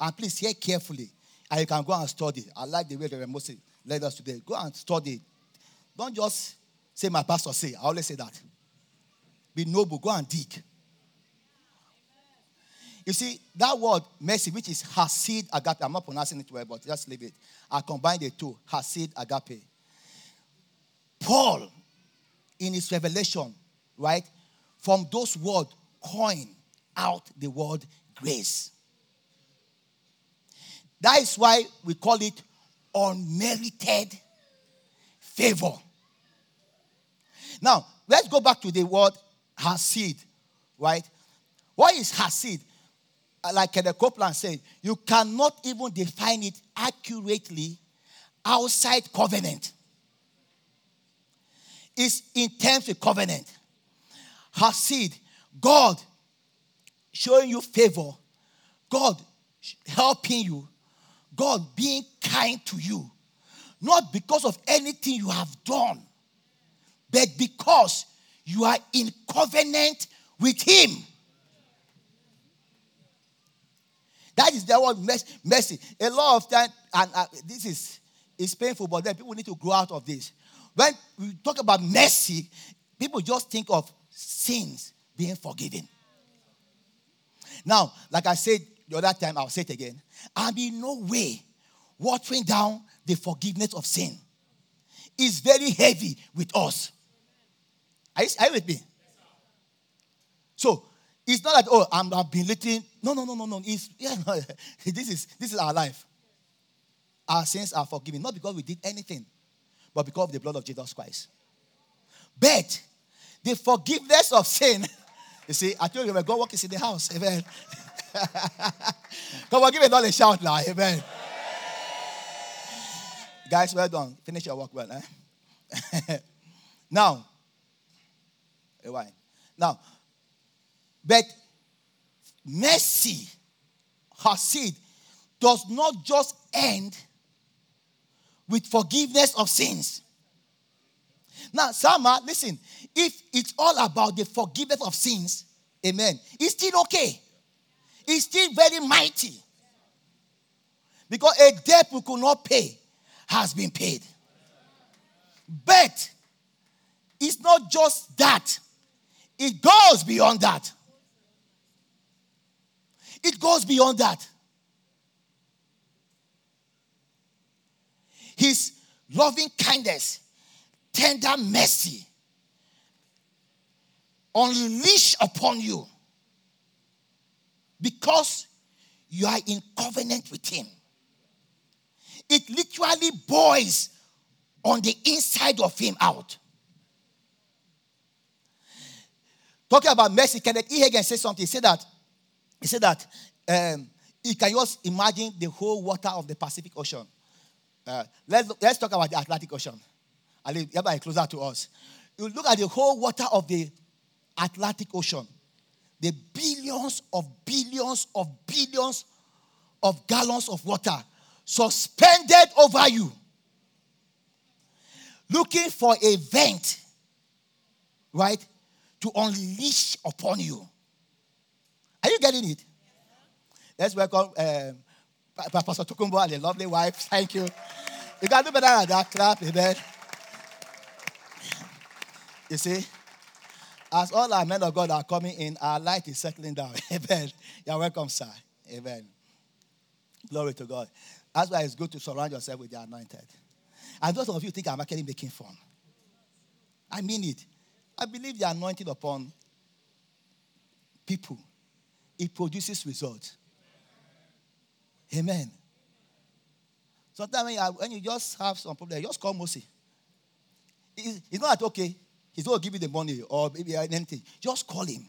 And please hear carefully. And you can go and study. I like the way the Moses led us today. Go and study. Don't just say my pastor say. I always say that. Be noble. Go and dig. You see, that word mercy, which is hasid agape. I'm not pronouncing it well, but just leave it. I combine the two. Hasid agape. Paul, in his revelation, right, from those words, coin out the word grace. That is why we call it unmerited favor. Now, let's go back to the word hasid, right? What is hasid? Uh, like Kenneth Copeland said, you cannot even define it accurately outside covenant. It's in terms of covenant. Hasid, God showing you favor, God helping you, God being kind to you, not because of anything you have done, but because you are in covenant with Him. That is the word mercy. A lot of time, and uh, this is is painful, but then people need to grow out of this. When we talk about mercy, people just think of sins being forgiven. Now, like I said the other time, I'll say it again. I'm in no way watering down the forgiveness of sin. It's very heavy with us. Are you, are you with me? So it's not like, oh, I'm, I've been letting. No, no, no, no, no. It's, yeah, no. this, is, this is our life. Our sins are forgiven, not because we did anything, but because of the blood of Jesus Christ. But the forgiveness of sin, you see, I told you God works in the house, amen. Come on, give it all a shout now, amen. Guys, well done. Finish your work well, eh? now, wine. Now, but mercy, Hasid, does not just end with forgiveness of sins. Now, Sama, listen, if it's all about the forgiveness of sins, amen, it's still okay. It's still very mighty. Because a debt we could not pay has been paid. But it's not just that, it goes beyond that. It goes beyond that. His loving kindness, tender mercy, unleash upon you because you are in covenant with Him. It literally boils on the inside of Him out. Talking about mercy, Kenneth E. Hagin said something. He said that he said that um, you can just imagine the whole water of the Pacific Ocean. Uh, let's, let's talk about the Atlantic Ocean. I live closer to us. You look at the whole water of the Atlantic Ocean, the billions of billions of billions of gallons of water suspended over you, looking for a vent, right, to unleash upon you. Are you getting it? Let's welcome um, Pastor Tokumbo and the lovely wife. Thank you. You can do better than that. Clap, amen. You see, as all our men of God are coming in, our light is settling down. Amen. You're welcome, sir. Amen. Glory to God. That's why it's good to surround yourself with the anointed. And those of you think I'm actually making fun. I mean it. I believe the anointing upon people it produces results. Amen. Sometimes when you, when you just have some problem, just call Mosi. It's, not okay. He's going to give you the money or maybe anything. Just call him.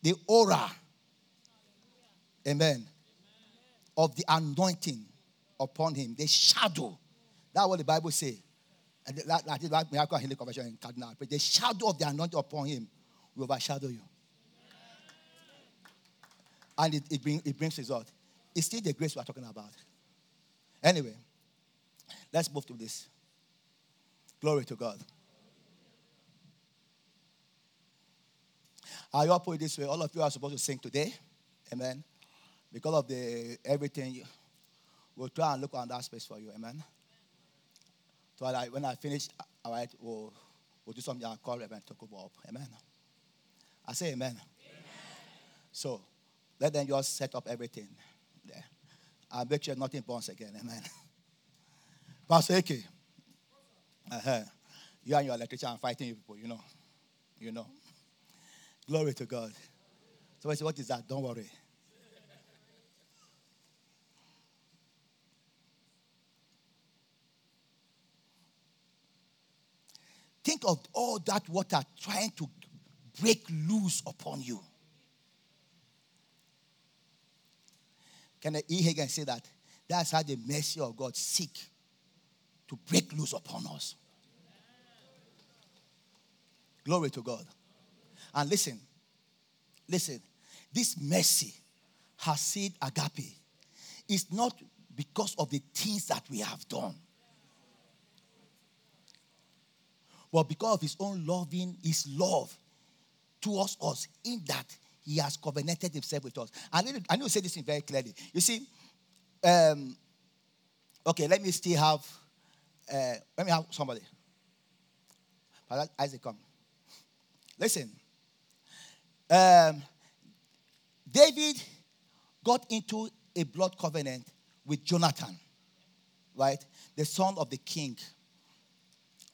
The aura. Amen. Of the anointing upon him. The shadow. That's what the Bible says. That, that is like miracle healing conversion in Cardinal. The shadow of the anointing upon him will overshadow you and it, it, bring, it brings result. It's still the grace we're talking about. Anyway, let's move to this. Glory to God. I will put it this way all of you are supposed to sing today. Amen. because of the everything, we'll try and look on that space for you. Amen. So I, when I finish, all right, we'll, we'll do something I'll call Reverend Tokumbo up. Amen. I say amen. amen. So let them just set up everything there. I'll make sure nothing burns again. Amen. Pastor Eke. Uh-huh. You and your electrician are fighting people, you know. You know. Glory to God. So I say, what is that? Don't worry. Think of all that water trying to break loose upon you. Kenneth E. Hagin say that? That's how the mercy of God seek to break loose upon us. Glory to God. And listen, listen, this mercy hasid agape is not because of the things that we have done. But because of his own loving, his love towards us, in that he has covenanted himself with us. I need, I need to say this very clearly. You see, um, okay, let me still have, uh, let me have somebody. Father Isaac, come. Listen. Um, David got into a blood covenant with Jonathan, right? The son of the king.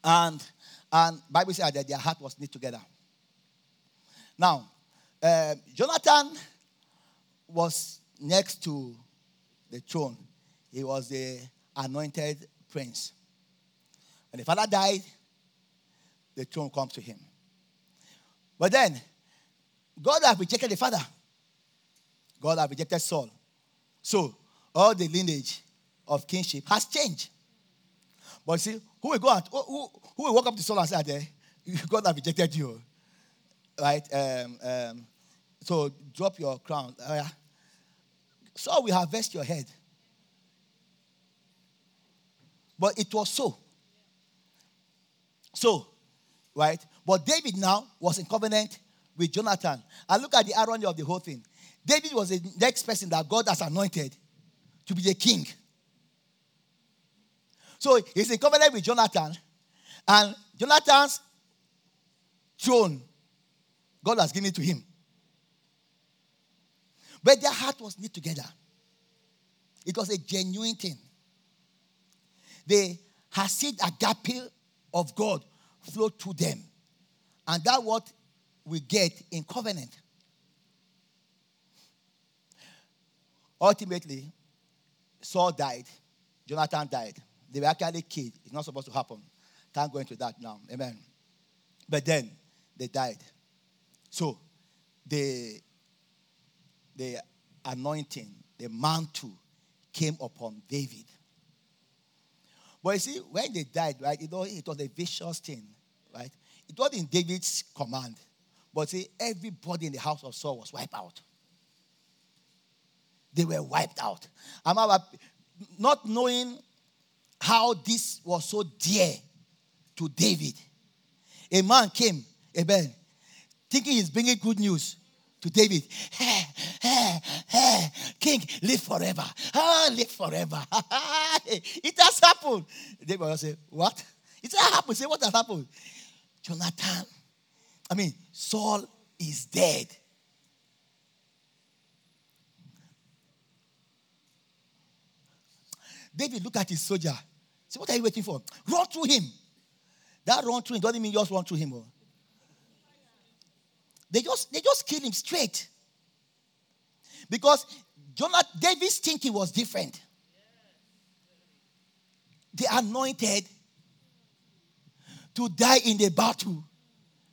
And and Bible says that their heart was knit together. Now, uh, Jonathan was next to the throne. He was the anointed prince. When the father died, the throne comes to him. But then, God had rejected the father. God had rejected Saul. So, all the lineage of kingship has changed. But see, who will go out? Who, who, who will walk up to Saul and say, God have rejected you. Right? Um, um, so drop your crown. Oh, yeah. Saul will harvest your head. But it was so. So, right? But David now was in covenant with Jonathan. And look at the irony of the whole thing. David was the next person that God has anointed to be the king. So he's in covenant with Jonathan, and Jonathan's throne, God has given it to him. But their heart was knit together. It was a genuine thing. They had seen agape of God flow through them. And that what we get in covenant. Ultimately, Saul died, Jonathan died. They were actually killed. It's not supposed to happen. Can't go into that now. Amen. But then they died. So the, the anointing, the mantle came upon David. But you see, when they died, right, it was, it was a vicious thing, right? It was in David's command. But see, everybody in the house of Saul was wiped out. They were wiped out. I'm not knowing how this was so dear to David. A man came, amen, thinking he's bringing good news to David. Hey, hey, hey, King, live forever. Ah, live forever. it has happened. David will say, What? It has happened. Say, What has happened? Jonathan, I mean, Saul is dead. David look at his soldier. Say, what are you waiting for? Run through him. That run through him doesn't mean just run through him. Oh. They just they just kill him straight. Because Jonathan, David's thinking was different. The anointed to die in the battle.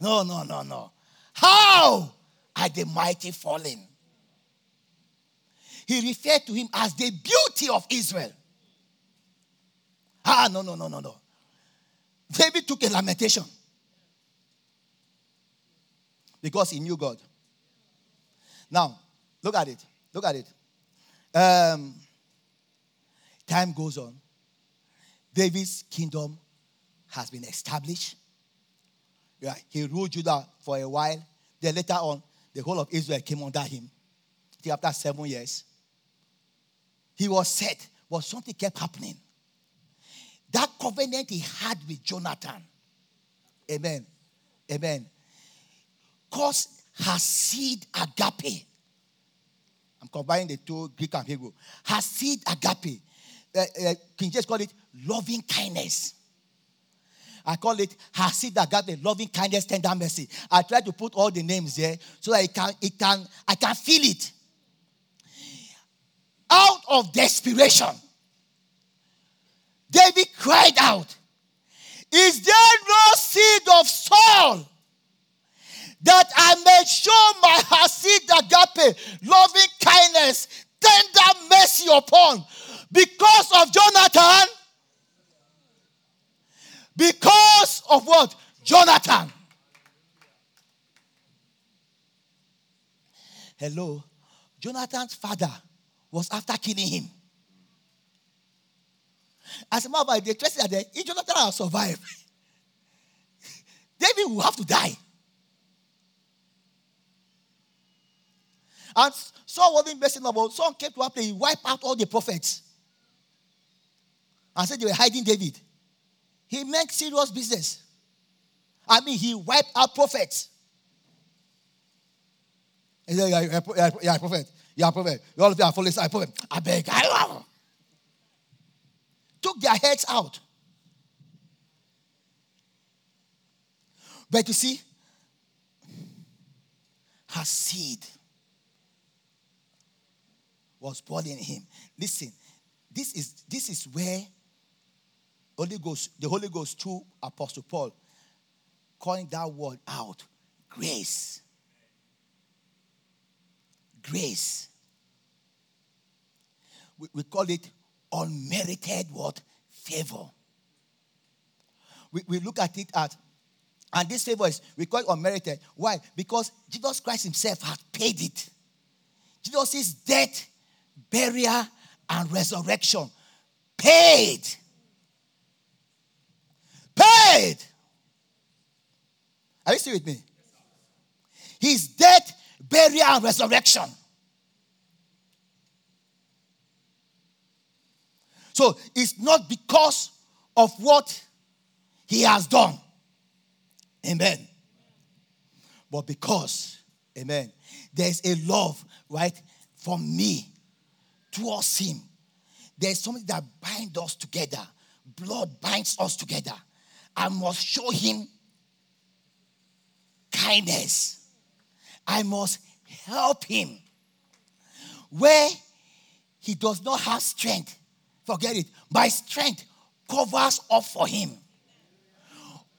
No, no, no, no. How are the mighty fallen? He referred to him as the beauty of Israel. Ah, no, no, no, no, no. David took a lamentation because he knew God. Now, look at it. Look at it. Um, time goes on. David's kingdom has been established. Yeah, he ruled Judah for a while. Then later on, the whole of Israel came under him. After seven years, he was set, but something kept happening. That covenant he had with Jonathan. Amen. Amen. Cause hasid agape. I'm combining the two Greek and Hebrew. Hasid agape. Uh, uh, King James call it loving kindness. I call it Hasid Agape, loving kindness, tender mercy. I try to put all the names there so that it can, it can, I can feel it. Out of desperation, David cried out, Is there no seed of Saul that I may show my Hasid Agape, loving kindness, tender mercy upon because of Jonathan? Because of what? Jonathan. Hello. Jonathan's father was after killing him. As a matter of fact, they trusted that if Jonathan had survived, David will have to die. And Saul wasn't messing about. Saul came to a place, he wiped out all the prophets. And said they were hiding David. He meant serious business. I mean, he wiped out prophets. He said, yeah, yeah, yeah, prophet. Yeah, prophet. You all of you are following I prophet. I beg. I love Took their heads out. But you see, hasid was born in him. Listen, this is this is where Holy Ghost, the Holy Ghost through Apostle Paul, calling that word out grace. Grace. We, we call it unmerited what? Favor. We, we look at it at, and this favor is, we call it unmerited. Why? Because Jesus Christ Himself had paid it. Jesus' death, burial, and resurrection paid Paid. Are you still with me? His death, burial, and resurrection. So it's not because of what he has done. Amen. But because, amen, there's a love, right, from me towards him. There's something that binds us together. Blood binds us together. I must show him kindness. I must help him. Where he does not have strength, forget it. My strength covers up for him.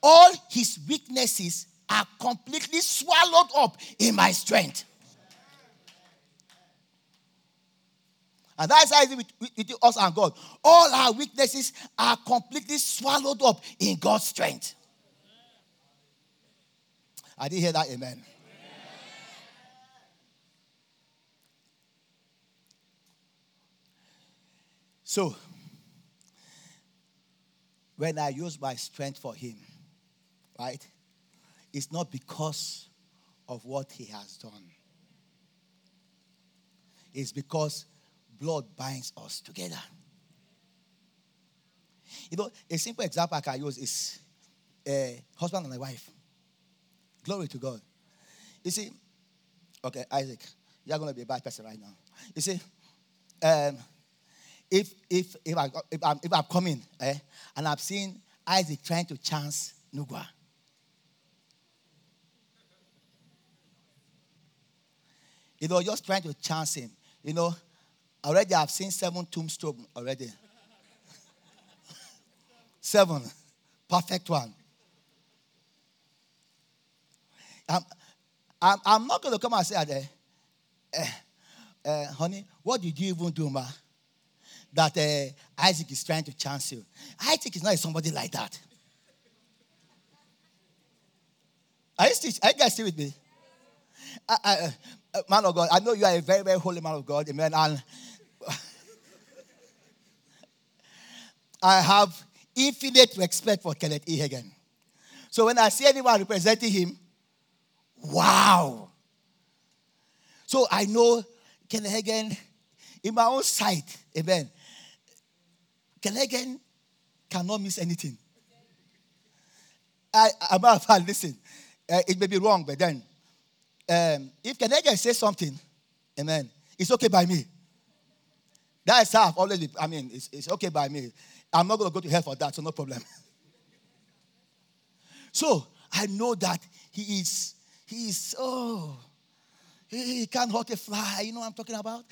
All his weaknesses are completely swallowed up in my strength. And that's how it is with, with, us and God. All our weaknesses are completely swallowed up in God's strength. I did hear that, amen. amen. So, when I use my strength for Him, right, it's not because of what He has done, it's because blood binds us together. You know, a simple example I can use is a husband and a wife. Glory to God. You see, okay, Isaac, you're going to be a bad person right now. You see, um, if if if I if I'm, if I'm coming eh, and I've seen Isaac trying to chance Nugua, you know, just trying to chance him. You know, Already I've seen seven tombstones already. seven. Perfect one. I'm, I'm, I'm not going to come and say, eh, eh, honey, what did you even do, ma? That uh, Isaac is trying to chance you. Isaac is not somebody like that. Are you, still, are you guys still with me? I, I, man of God, I know you are a very, very holy man of God, amen. And I have infinite respect for Kenneth E. Hagin. So when I see anyone representing him, wow. So I know Kenneth Hagin in my own sight, amen, Kenneth Hagin cannot miss anything. I, about fact, listen, uh, it may be wrong, but then um, if Kenneth Hagin says something, amen, it's okay by me. That's how I've always been, I mean, it's, it's okay by me. I'm not going to go to hell for that, so no problem. so I know that he is, he is, oh, he, he can't hurt a fly. You know what I'm talking about?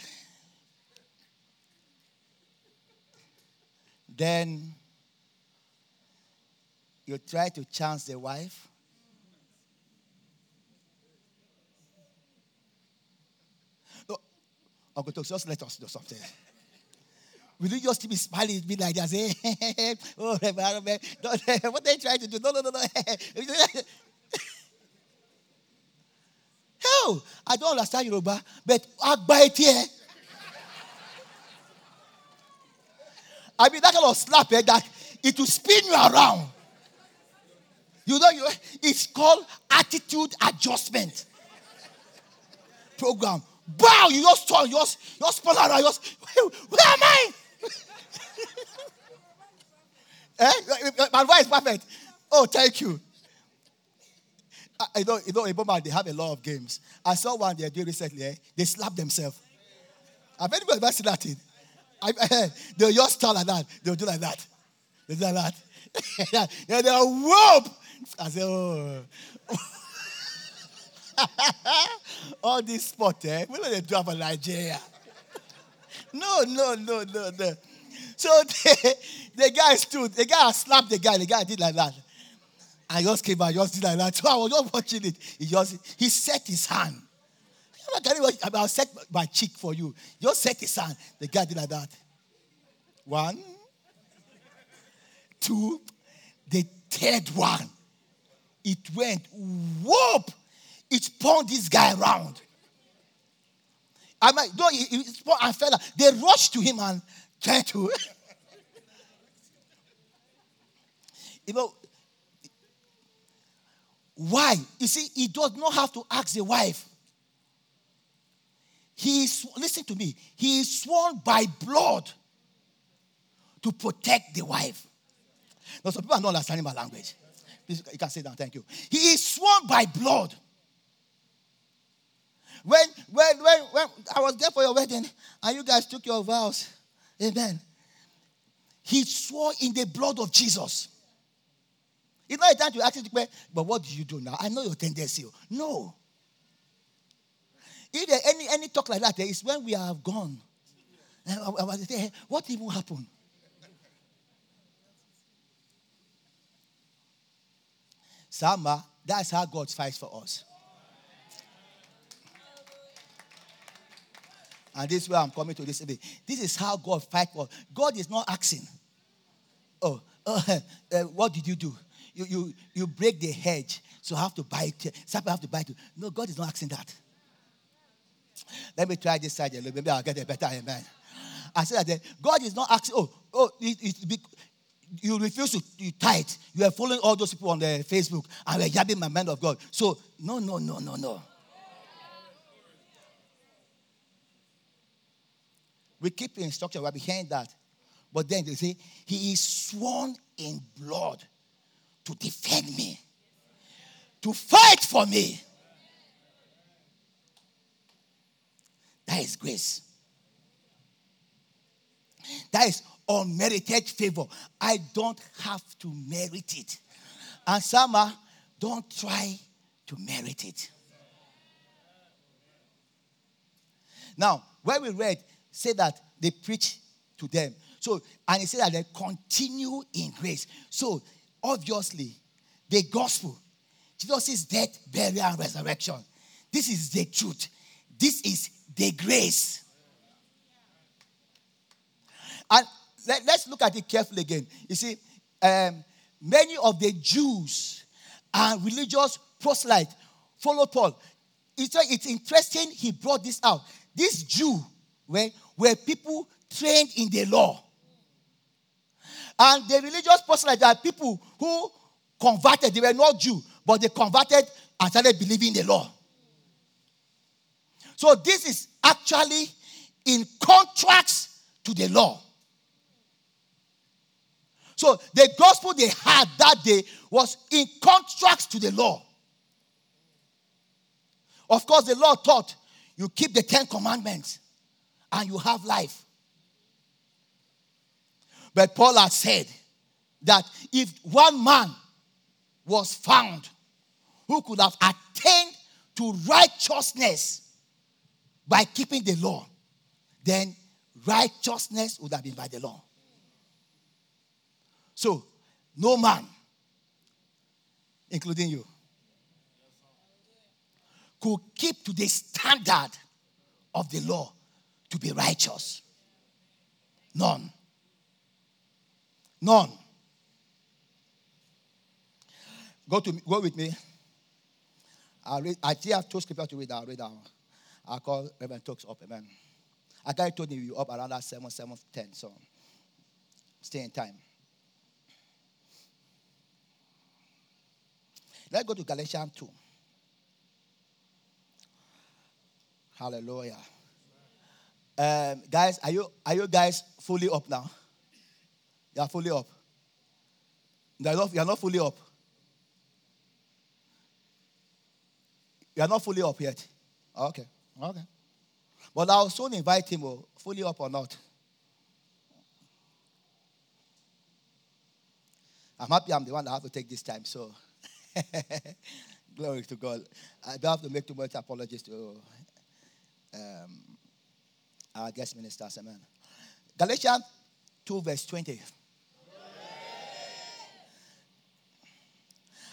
Then you try to chance the wife. No, Uncle Tok, just let us do something. Will you just be smiling at me like that? Say, oh, what they trying to do? No, no, no, no. Hell, I don't understand Yoruba, but Agba here. I mean, that kind of slap eh, that it will spin you around. You know, you, it's called attitude adjustment program. Bow, you just turn, you just, you just you just, where am I? Eh? My voice perfect. Oh, thank you. I know, you know, in Boma, they have a lot of games. I saw one they did recently. Eh? They slap themselves. Have anybody ever seen that thing? I, I, they'll just start like that. They'll do like that. They'll do like that. yeah, they'll whoop. I say, oh. All this sport, eh? We don't do for Nigeria. no, no, no, no, no. So the, the guy stood, the guy slapped the guy, the guy did like that. I just came out, just did like that. So I was just watching it. He just he set his hand. I'll set my cheek for you. Just set his hand. The guy did like that. One, two, the third one. It went whoop. It spun this guy around. I mean, no, he, he spun and fell. They rushed to him and tried to. you know, why? You see, he does not have to ask the wife. He is, listen to me, he is sworn by blood to protect the wife. Now, some people are not understanding my language. Please, you can sit down, thank you. He is sworn by blood. When, when, when, when I was there for your wedding and you guys took your vows, amen. He swore in the blood of Jesus. It's not a time to ask him, but what do you do now? I know your tendency. No. If there any, any talk like that, it's when we have gone. And I, I what even happened? Sama, that's how God fights for us. And this is where I'm coming to this today. This is how God fights for. God is not asking, oh, uh, uh, what did you do? You, you, you break the hedge, so I have to buy it. Have to buy it. No, God is not asking that. Let me try this side a little. Maybe I'll get a better amen. I said that God is not asking, oh, oh, it, it, you refuse to you tithe. You are following all those people on the Facebook and we're yabbing my man of God. So, no, no, no, no, no. We keep instruction, we're behind that. But then they say, He is sworn in blood to defend me, to fight for me. That is grace. That is unmerited favor. I don't have to merit it. And Sama, don't try to merit it. Now, where we read, say that they preach to them. So, and he said that they continue in grace. So, obviously, the gospel, Jesus' death, burial, and resurrection. This is the truth. This is the grace. And let, us look at it carefully again. You see, um, many of the Jews and religious proselytes follow Paul. It's, it's interesting he brought this out. This Jew were, were people trained in the law. And the religious proselytes are people who converted. They were not Jew, but they converted and started believing the law. So this is actually in contrast to the law. So the gospel they had that day was in contrast to the law. Of course, the law taught you keep the Ten Commandments and you have life. But Paul had said that if one man was found who could have attained to righteousness by keeping the law, then righteousness would have been by the law. So, no man, including you, could keep to the standard of the law to be righteous. None. None. Go to go with me. I'll read, I still have two scriptures to read. I'll read out. I'll call Reverend Tokes up. Amen. I got told you up around that 7, 7, 10. So stay in time. Let's go to Galatians 2. Hallelujah. Um, guys, are you are you guys fully up now? You are fully up. You're not, you're not fully up. You are not fully up yet. Okay. Okay. But I'll soon invite him, oh, fully up or not. I'm happy I'm the one that have to take this time, so glory to God. I don't have to make too much apologies to um, our guest ministers. Amen. Galatians 2, verse 20.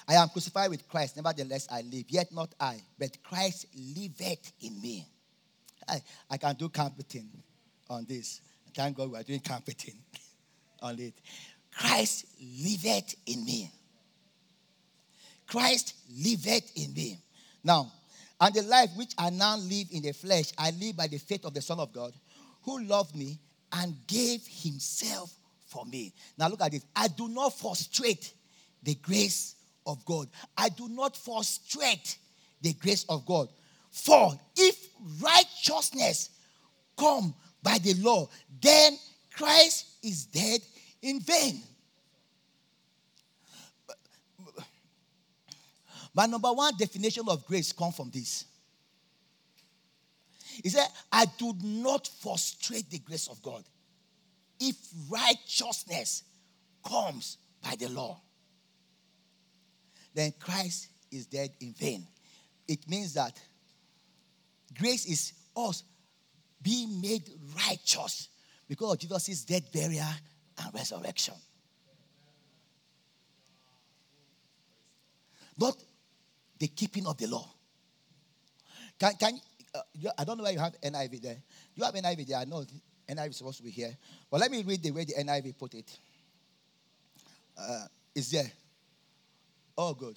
I am crucified with Christ, nevertheless I live. Yet not I, but Christ liveth in me. I, I can do competing on this. Thank God we are doing competing on it. Christ liveth in me. Christ liveth in me. Now, and the life which I now live in the flesh, I live by the faith of the Son of God, who loved me and gave himself for me. Now look at this. I do not frustrate the grace of God. I do not frustrate the grace of God. For if righteousness come by the law, then Christ is dead in vain. My number one definition of grace comes from this. He said, I do not frustrate the grace of God if righteousness comes by the law then Christ is dead in vain. It means that grace is us being made righteous because of Jesus' death, burial, and resurrection. Not the keeping of the law. Can, can uh, I don't know why you have NIV there. You have NIV there. I know NIV is supposed to be here. But let me read the way the NIV put it. Uh, there. Oh, good.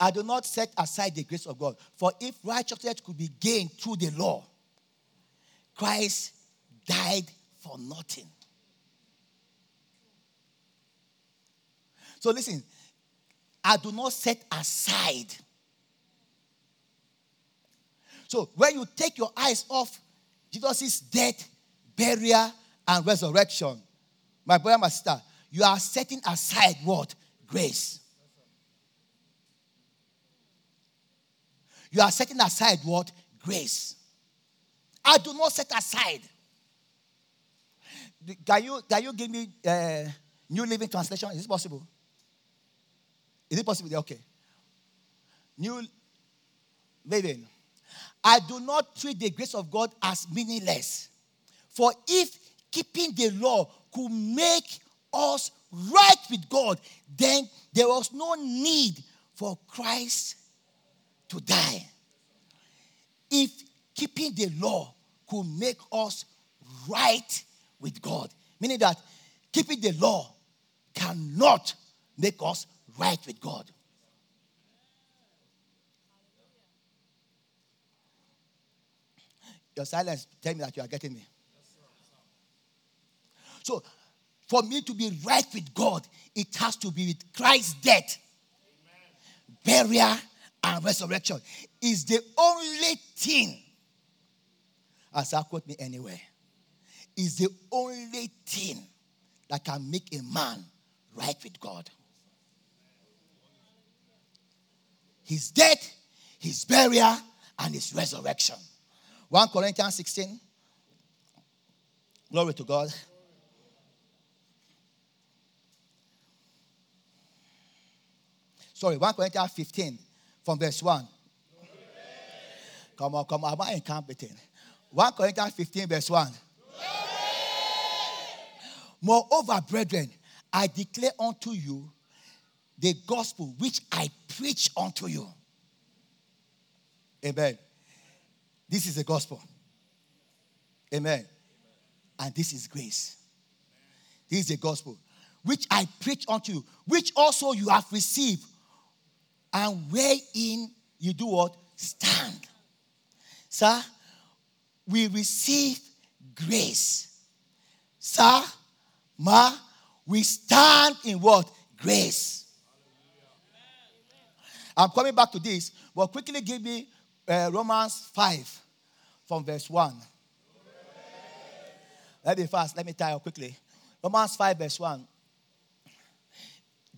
I do not set aside the grace of God. For if righteousness could be gained through the law, Christ died for nothing. So listen, I do not set aside. So when you take your eyes off Jesus' death, burial, and resurrection, my brother, my sister, you are setting aside what? grace. You are setting aside what? Grace. I do not set aside. Can you, can you give me uh, New Living Translation? Is it possible? Is it possible? Okay. New Living. I do not treat the grace of God as meaningless. For if keeping the law could make us right with God, then there was no need for Christ to die. If keeping the law could make us right with God, meaning that keeping the law cannot make us right with God. Your silence tell me that you are getting me. So for me to be right with God, it has to be with Christ's death, Amen. burial, and resurrection. Is the only thing As I quote me anywhere, is the only thing that can make a man right with God. His death, his burial, and his resurrection. 1 Corinthians 16. Glory to God. Sorry, 1 Corinthians 15 from verse 1. Come on, come on. Am I incompetent? 1 Corinthians 15, verse 1. Moreover, brethren, I declare unto you the gospel which I preach unto you. Amen. This is the gospel. Amen. And this is grace. This is the gospel which I preach unto you, which also you have received, and wherein you do what? Stand. Sir, we receive grace. Sir, ma, we stand in what? Grace. I'm coming back to this, but quickly give me uh, Romans 5 from verse 1. Let me fast. Let me tell you quickly. Romans 5, verse 1.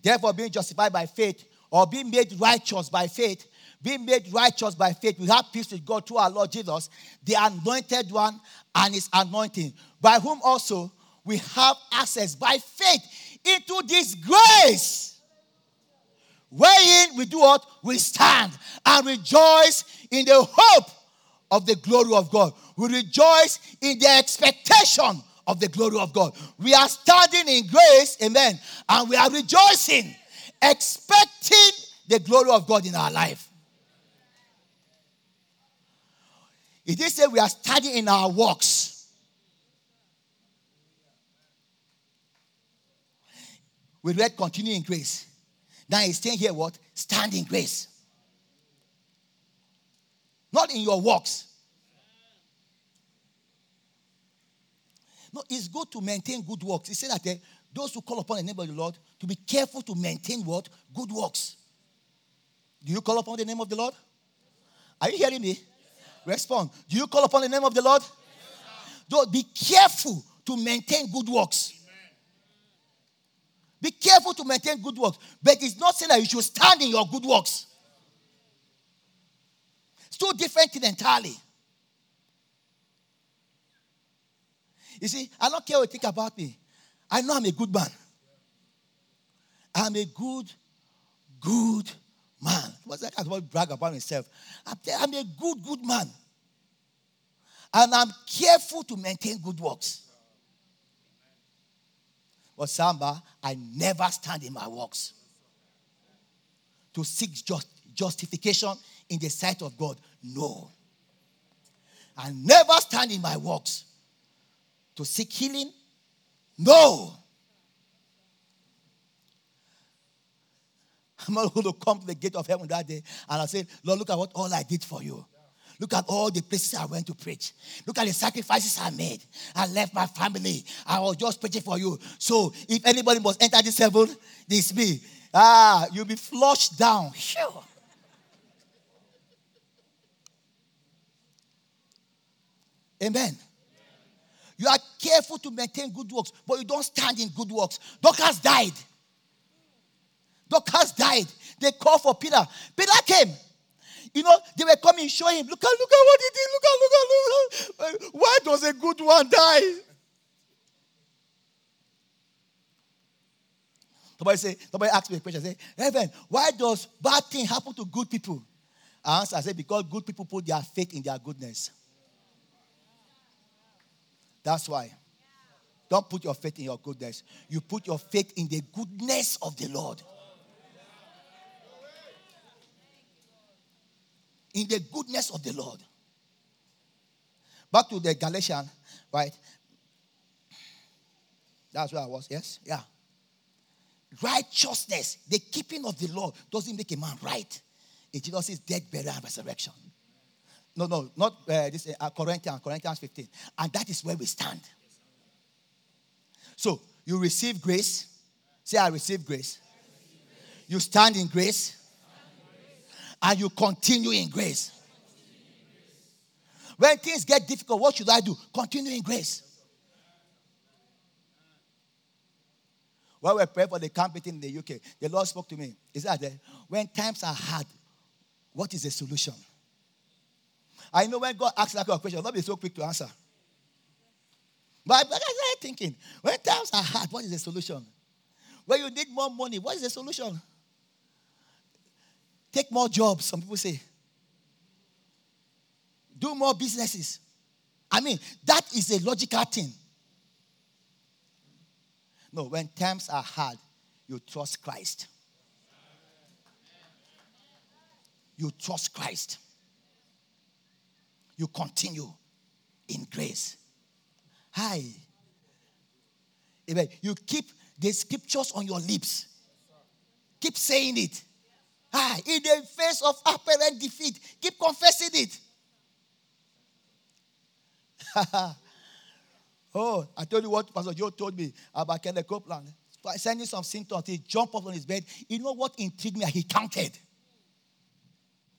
Therefore, being justified by faith, or being made righteous by faith, being made righteous by faith, we have peace with God through our Lord Jesus, the anointed one and his anointing, by whom also we have access by faith into this grace. Wherein we do what? We stand and rejoice in the hope of the glory of God. We rejoice in the expectation of the glory of God. We are standing in grace, amen, and we are rejoicing, expecting the glory of God in our life. It did say we are standing in our works. We read continuing grace. Now he's saying here what? Stand in grace. Not in your works. No, it's good to maintain good works. He said that uh, those who call upon the name of the Lord to be careful to maintain what? Good works. Do you call upon the name of the Lord? Are you hearing me? Respond. Do you call upon the name of the Lord? Yes, be careful to maintain good works. Be careful to maintain good works. But it's not saying that you should stand in your good works. It's two different things entirely. You see, I don't care what you think about me. I know I'm a good man. I'm a good, good man. What's that? To brag about myself. I'm a good, good man. And I'm careful to maintain good works. But Samba, I never stand in my works to seek just, justification in the sight of God. No. I never stand in my works to seek healing. No. I'm not going to come to the gate of heaven that day and I say, Lord, look at what all I did for you. Look at all the places I went to preach. Look at the sacrifices I made. I left my family. I was just preaching for you. So if anybody must enter this heaven, this me. Ah, you'll be flushed down. Sure. Amen. You are careful to maintain good works, but you don't stand in good works. Dorcas died. Dorcas died. They called for Peter. Peter came. You know, they were coming, showing him, look at, look at what he did, look at, look at, look at. Why does a good one die? Somebody say, somebody asked me a question. Say, Reverend, why does bad thing happen to good people? I answer, I say, because good people put their faith in their goodness. That's why. Don't put your faith in your goodness. You put your faith in the goodness of the Lord. In the goodness of the Lord. Back to the Galatian, right? That's where I was, yes? Yeah. Righteousness, the keeping of the law, doesn't make a man right. It Jesus is death, burial, and resurrection. No, no, not uh, this uh, Corinthians, Corinthians 15. And that is where we stand. So you receive grace. Say, I receive grace. You stand in grace. And you continue in grace. When things get difficult, what should I do? Continue in grace. While we're praying for the camp meeting in the UK, the Lord spoke to me. He said, When times are hard, what is the solution? I know when God asks that question, I'll not be so quick to answer. But I started thinking, when times are hard, what is the solution? When you need more money, what is the solution? Take more jobs, some people say. Do more businesses. I mean, that is a logical thing. No, when times are hard, you trust Christ. You trust Christ. You continue in grace. Hi. Amen. You keep the scriptures on your lips. Keep saying it. Hi. In the face of apparent defeat, keep confessing it. oh, I told you what Pastor Joe told me about Kenneth Copeland. Sending some symptoms, he jumped up on his bed. You know what intrigued me? He counted.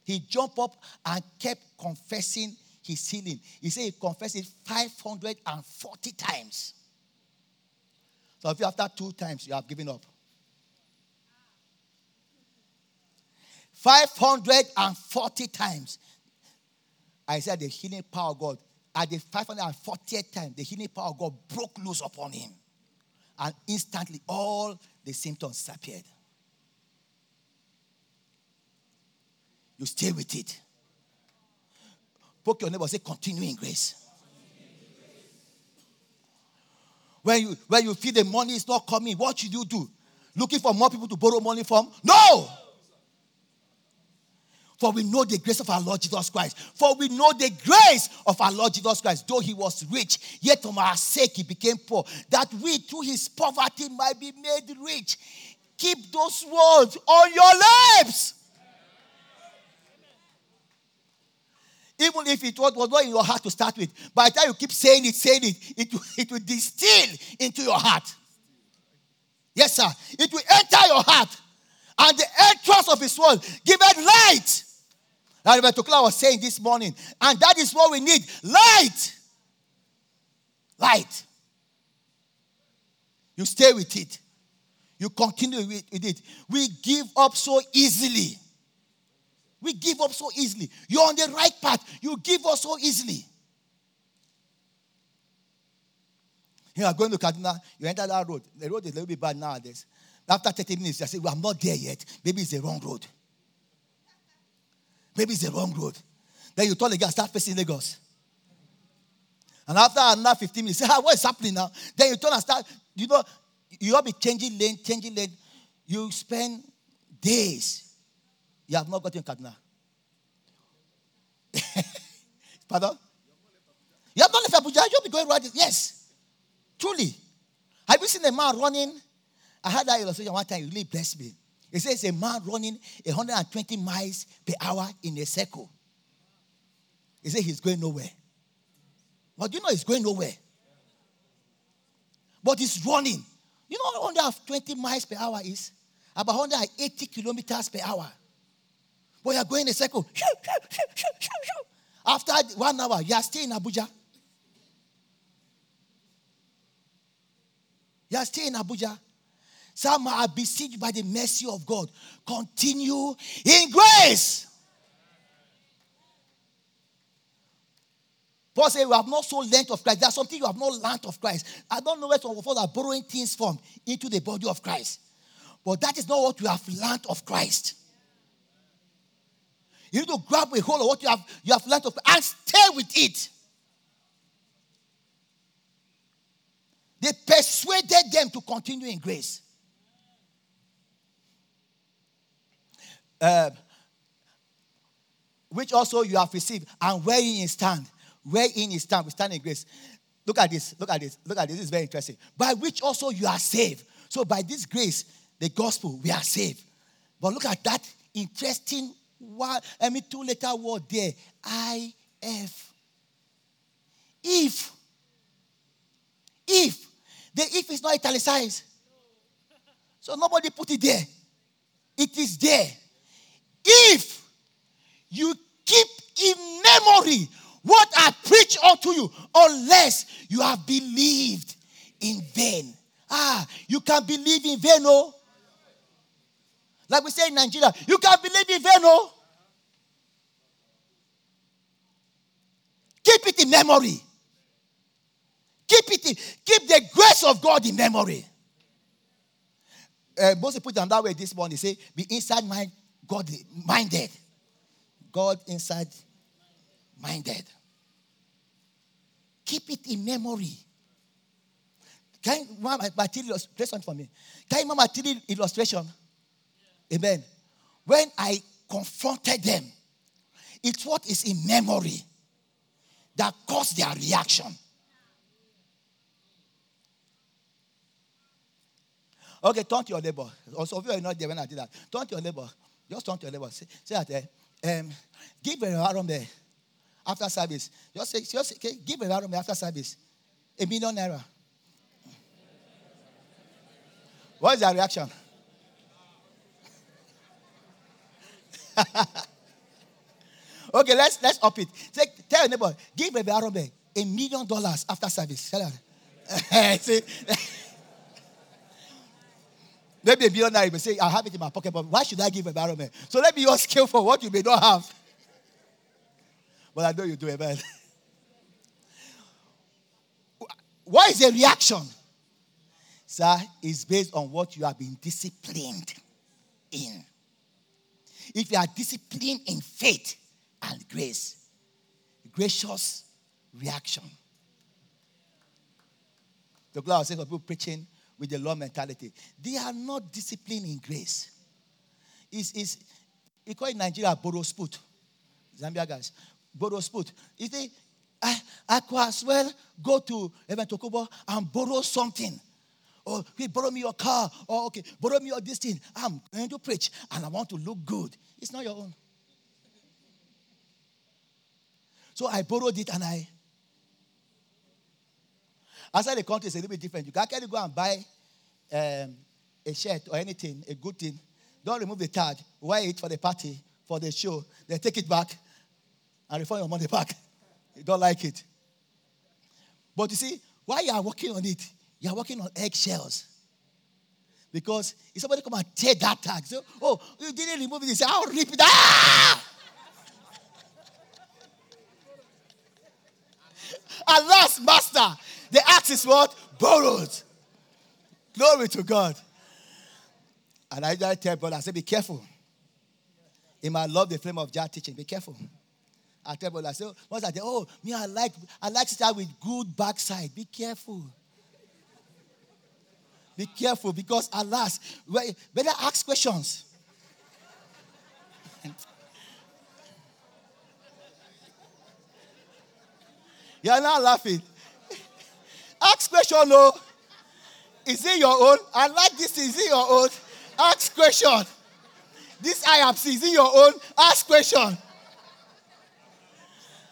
He jumped up and kept confessing his healing. He said he confessed it 540 times. So if you after two times, you have given up. 540 times. I said the healing power of God. At the 540th time, the healing power of God broke loose upon him. And instantly, all the symptoms disappeared. You stay with it. Poke your neighbor, say, continue in grace. When you, when you feel the money is not coming, what should you do? Looking for more people to borrow money from? No! For we know the grace of our Lord Jesus Christ. For we know the grace of our Lord Jesus Christ. Though he was rich, yet from our sake he became poor, that we through his poverty might be made rich. Keep those words on your lips. Even if it was, not in your heart to start with, by the time you keep saying it, saying it, it will, it will distill into your heart. Yes, sir. It will enter your heart. And the entrance of his word give it light. Reverend Tokla was saying this morning. And that is what we need light. Light. You stay with it. You continue with it. We give up so easily. We give up so easily. You're on the right path. You give up so easily. You are going to Kaduna, you enter that road. The road is a little bit bad nowadays. After 30 minutes, you say, Well, I'm not there yet. Maybe it's the wrong road. Maybe it's the wrong road. Then you turn again, start facing Lagos. And after another 15 minutes, say, ah, what is happening now? Then you turn and start, you know, you all be changing lane, changing lane. You spend days you have not gotten Kaduna. Pardon? You have not left Abuja. You'll be going right. Yes. Truly. Have you seen a man running? I had that illustration one time. It really blessed me. It says a man running 120 miles per hour in a circle. He said he's going nowhere. But you know he's going nowhere. But he's running. You know what 120 miles per hour is? About 180 kilometers per hour. But you are going in a circle. After one hour, you are still in Abuja. You are still in Abuja. Some are besieged by the mercy of God. Continue in grace. Paul said, You have not so learned of Christ. There's something you have not learned of Christ. I don't know where some of us are borrowing things from into the body of Christ. But that is not what you have learned of Christ. You need to grab a hold of what you have, you have learned of and stay with it. They persuaded them to continue in grace. Uh, which also you have received, and wherein you stand. Wherein you stand, we stand in grace. Look at this, look at this, look at this. This is very interesting. By which also you are saved. So, by this grace, the gospel, we are saved. But look at that interesting one, I mean, two letter word there. I F. If. If. The if is not italicized. So nobody put it there. It is there. If you keep in memory what I preach unto you unless you have believed in vain. Ah, you can believe in vain, oh. Like we say in Nigeria, you can believe in vain, oh. Keep it in memory. Keep it in, keep the grace of God in memory. Uh, Moses put it that way this morning. Say, be inside mind, God minded. God inside minded. Keep it in memory. Can you my material illustration for me? Can you my material illustration? Amen. When I confronted them, it's what is in memory that caused their reaction. Okay, turn to your neighbor. Also, if you are not there when I did that, turn to your neighbor. Just turn to your neighbor. Say, say that, uh, um, give a around there after service. Just say, just okay, give a around there after service. A million naira. What is their reaction? okay, let's let's up it. Say, tell your neighbor, give a around there a million dollars after service. Tell her. See. Maybe a billionaire may say, I have it in my pocket, but why should I give environment? So let me use skill for what you may not have. But I know you do, it, amen. what is the reaction? Sir, it's based on what you have been disciplined in. If you are disciplined in faith and grace, gracious reaction. The saying for people preaching with the law mentality. They are not disciplined in grace. It's, it's, we call it Nigeria sport. Zambia guys. sport. You see, I, I could as well go to Evan Tokumbo and borrow something. Or hey, borrow me your car. Or okay, borrow me your this thing. I'm going to preach and I want to look good. It's not your own. So I borrowed it and I Outside the country, it's a little bit different. You can actually go and buy um, a shirt or anything, a good thing. Don't remove the tag. Wear it for the party, for the show. Then take it back and refund your money back. You don't like it. But you see, while you are working on it, you are working on eggshells. Because if somebody come and tear that tag, so, oh, you didn't remove it, you say, I'll rip it. Ah! Alas, master, the axe is what? Borrowed. Glory to God. And I just tell brother, I say, be careful. In my love the flame of Jah teaching. Be careful. I tell brother, I say, oh, once I oh, me, I like, I like to start with good backside. Be careful. Be careful because alas, better ask questions. You're not laughing. Ask question, no. Is it your own? I like this. Is it your own? Ask question. This IAPC, is it your own? Ask question.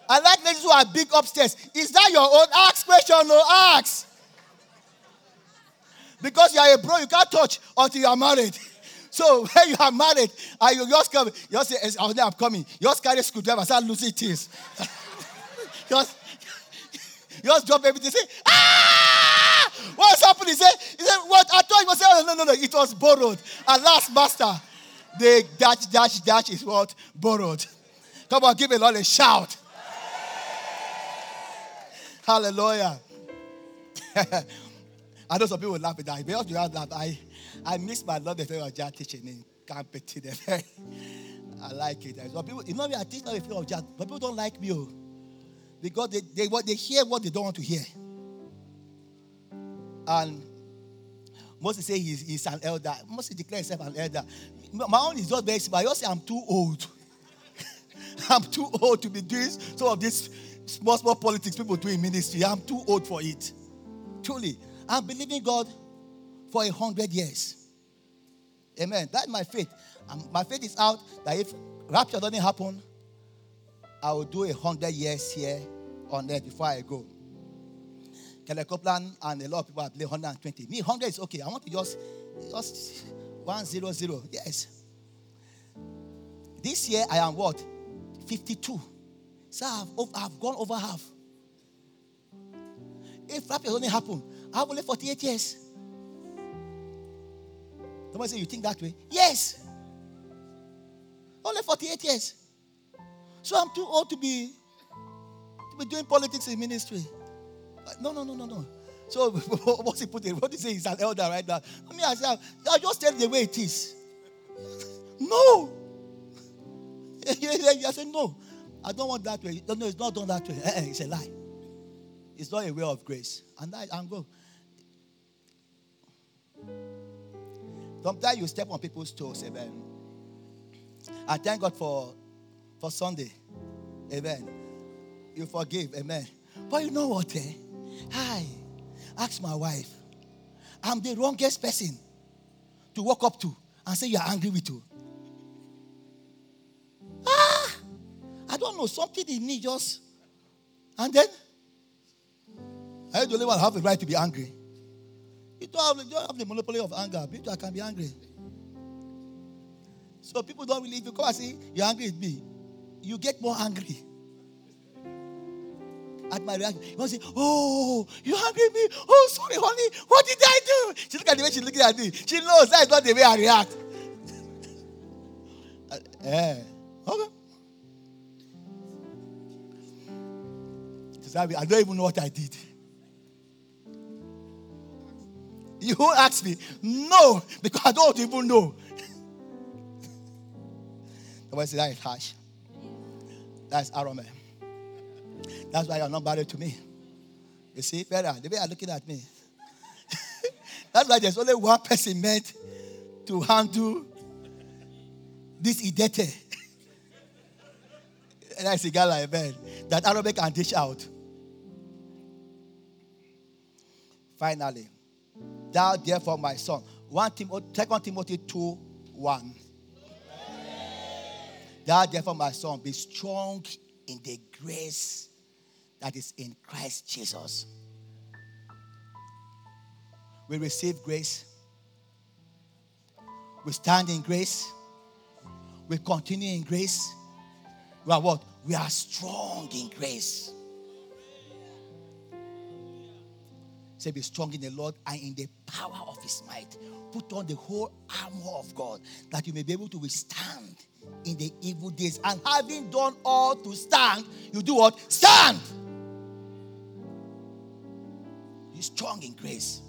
I like ladies who are big upstairs. Is that your own? Ask question, no. Ask. Because you are a bro, you can't touch until you are married. So when you are married, and you just come, you just say, I'm coming. You just carry screwdriver, start losing things. just you just drop everything. Say, ah! What's happening? He said, he said, what? I thought you was saying, oh, no, no, no. It was borrowed. And last master, the dash, dash, dash is what? Borrowed. Come on, give a Lord a shout. Hallelujah. I know some people laugh at that. Because you have laugh, I, I miss my love the of Jah teaching in Campety. I like it. So people, you know I teach not the fear of Jah, but people don't like me. Because they, they, what, they hear what they don't want to hear. And Moses say he's, he's an elder. Moses declares himself an elder. My own is just very simple. I just say I'm too old. I'm too old to be doing some of this small, small politics people do in ministry. I'm too old for it. Truly. I'm believing God for a hundred years. Amen. That's my faith. Um, my faith is out that if rapture doesn't happen, I will do a hundred years here on earth before I go. Kenneth Copeland and a lot of people have played 120. Me, 100 is okay. I want to just, just 100. Yes. This year I am what? 52. So I've, I've gone over half. If rapture only happened, I have only 48 years. Somebody say, You think that way? Yes. Only 48 years. So I'm too old to be to be doing politics in ministry. No, no, no, no, no. So what's he put it? What he say he's an elder right now? I mean, I said, I just tell the way it is. No. I said, no. I don't want that way. No, no, it's not done that way. Eh, eh, it's a lie. It's not a way of grace. And I, I'm going. Sometimes you step on people's toes, amen. I thank God for, for Sunday. Amen. You forgive, amen. But you know what, eh? Hi. Ask my wife. I'm the wrongest person to walk up to and say you're angry with you. Ah! I don't know. Something in me just. And then I the only one have the right to be angry. You don't have, you don't have the monopoly of anger. People can be angry. So people don't if you come and say, you're angry with me, you get more angry. At my reaction, you want to say, Oh, you angry me? Oh, sorry, honey. What did I do? She look at the way she's looking at me. She knows that's not the way I react. uh, eh. Okay. I don't even know what I did. You ask me? No, because I don't even know. Somebody say that is harsh. That's Arome. That's why you're not married to me. You see, better the way you're looking at me. That's why there's only one person meant to handle this idete. and I see guy like man that Arabic can dish out. Finally, Thou therefore, my son. 1 Timothy, 2 Timothy 2 1. Thou therefore, my son, be strong in the grace that is in Christ Jesus. We receive grace. We stand in grace. We continue in grace. We are what? We are strong in grace. Say, be strong in the Lord and in the power of his might. Put on the whole armor of God that you may be able to withstand in the evil days. And having done all to stand, you do what? Stand! You're strong in grace.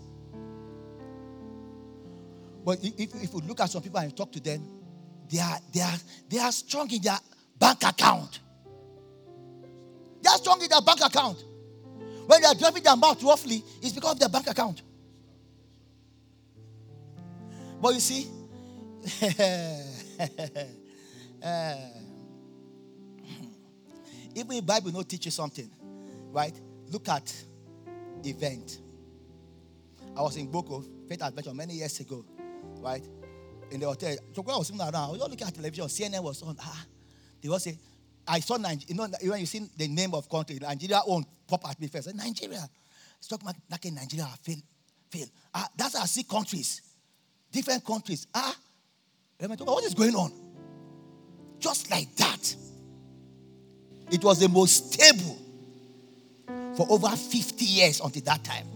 But if, if you look at some people and talk to them, they are, they are, they are strong in their bank account. They are strong in their bank account. When they are driving their mouth roughly, it's because of their bank account. But you see, uh, even if Bible not teach you something, right? Look at event. I was in Boko, Faith Adventure, many years ago, right? In the hotel. So when I was sitting around, I was looking at television, CNN was on. Ah, they was say, I saw Nigeria, you know, when you see the name of country, Nigeria won't pop at me first. Nigeria. Stock market in Nigeria fail. fail. Ah, that's how I see countries. Different countries. Ah, what is going on? Just like that. It was the most stable for over 50 years until that time.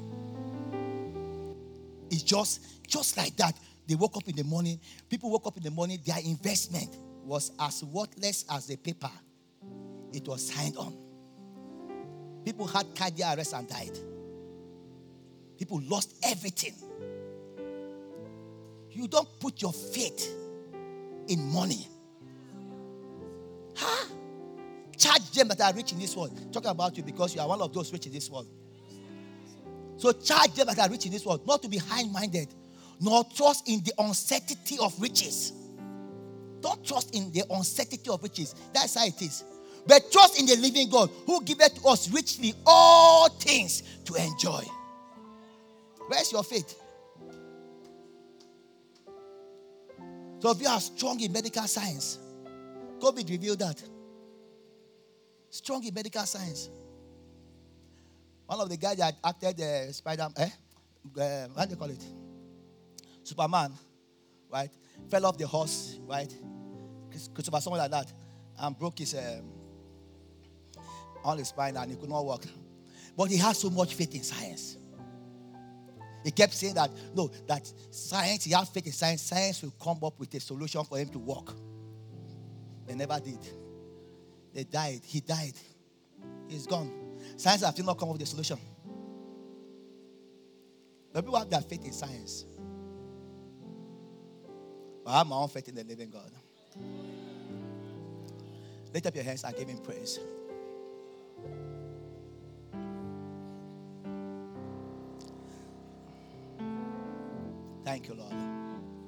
It's just, just like that. They woke up in the morning. People woke up in the morning. Their investment was as worthless as the paper it was signed on. People had cardiac arrest and died. People lost everything. You don't put your faith in money. Charge them that are rich in this world. Talking about you because you are one of those rich in this world. So charge them that are rich in this world, not to be high minded, nor trust in the uncertainty of riches. Don't trust in the uncertainty of riches. That's how it is. But trust in the living God who giveth us richly all things to enjoy. Where's your faith? So if you are strong in medical science, COVID revealed that. Strong in medical science. One of the guys that acted uh, Spider, eh? Uh, what do you call it? Superman, right? Fell off the horse, right? Christopher, something like that, and broke his um, on his spine and he could not walk. But he had so much faith in science. He kept saying that, no, that science, he had faith in science, science will come up with a solution for him to walk. They never did. They died. He died. He's gone. Science has still not come up with a solution. The people have their faith in science. But I have my own faith in the living God. Lift up your hands and give him praise. Thank you, Lord.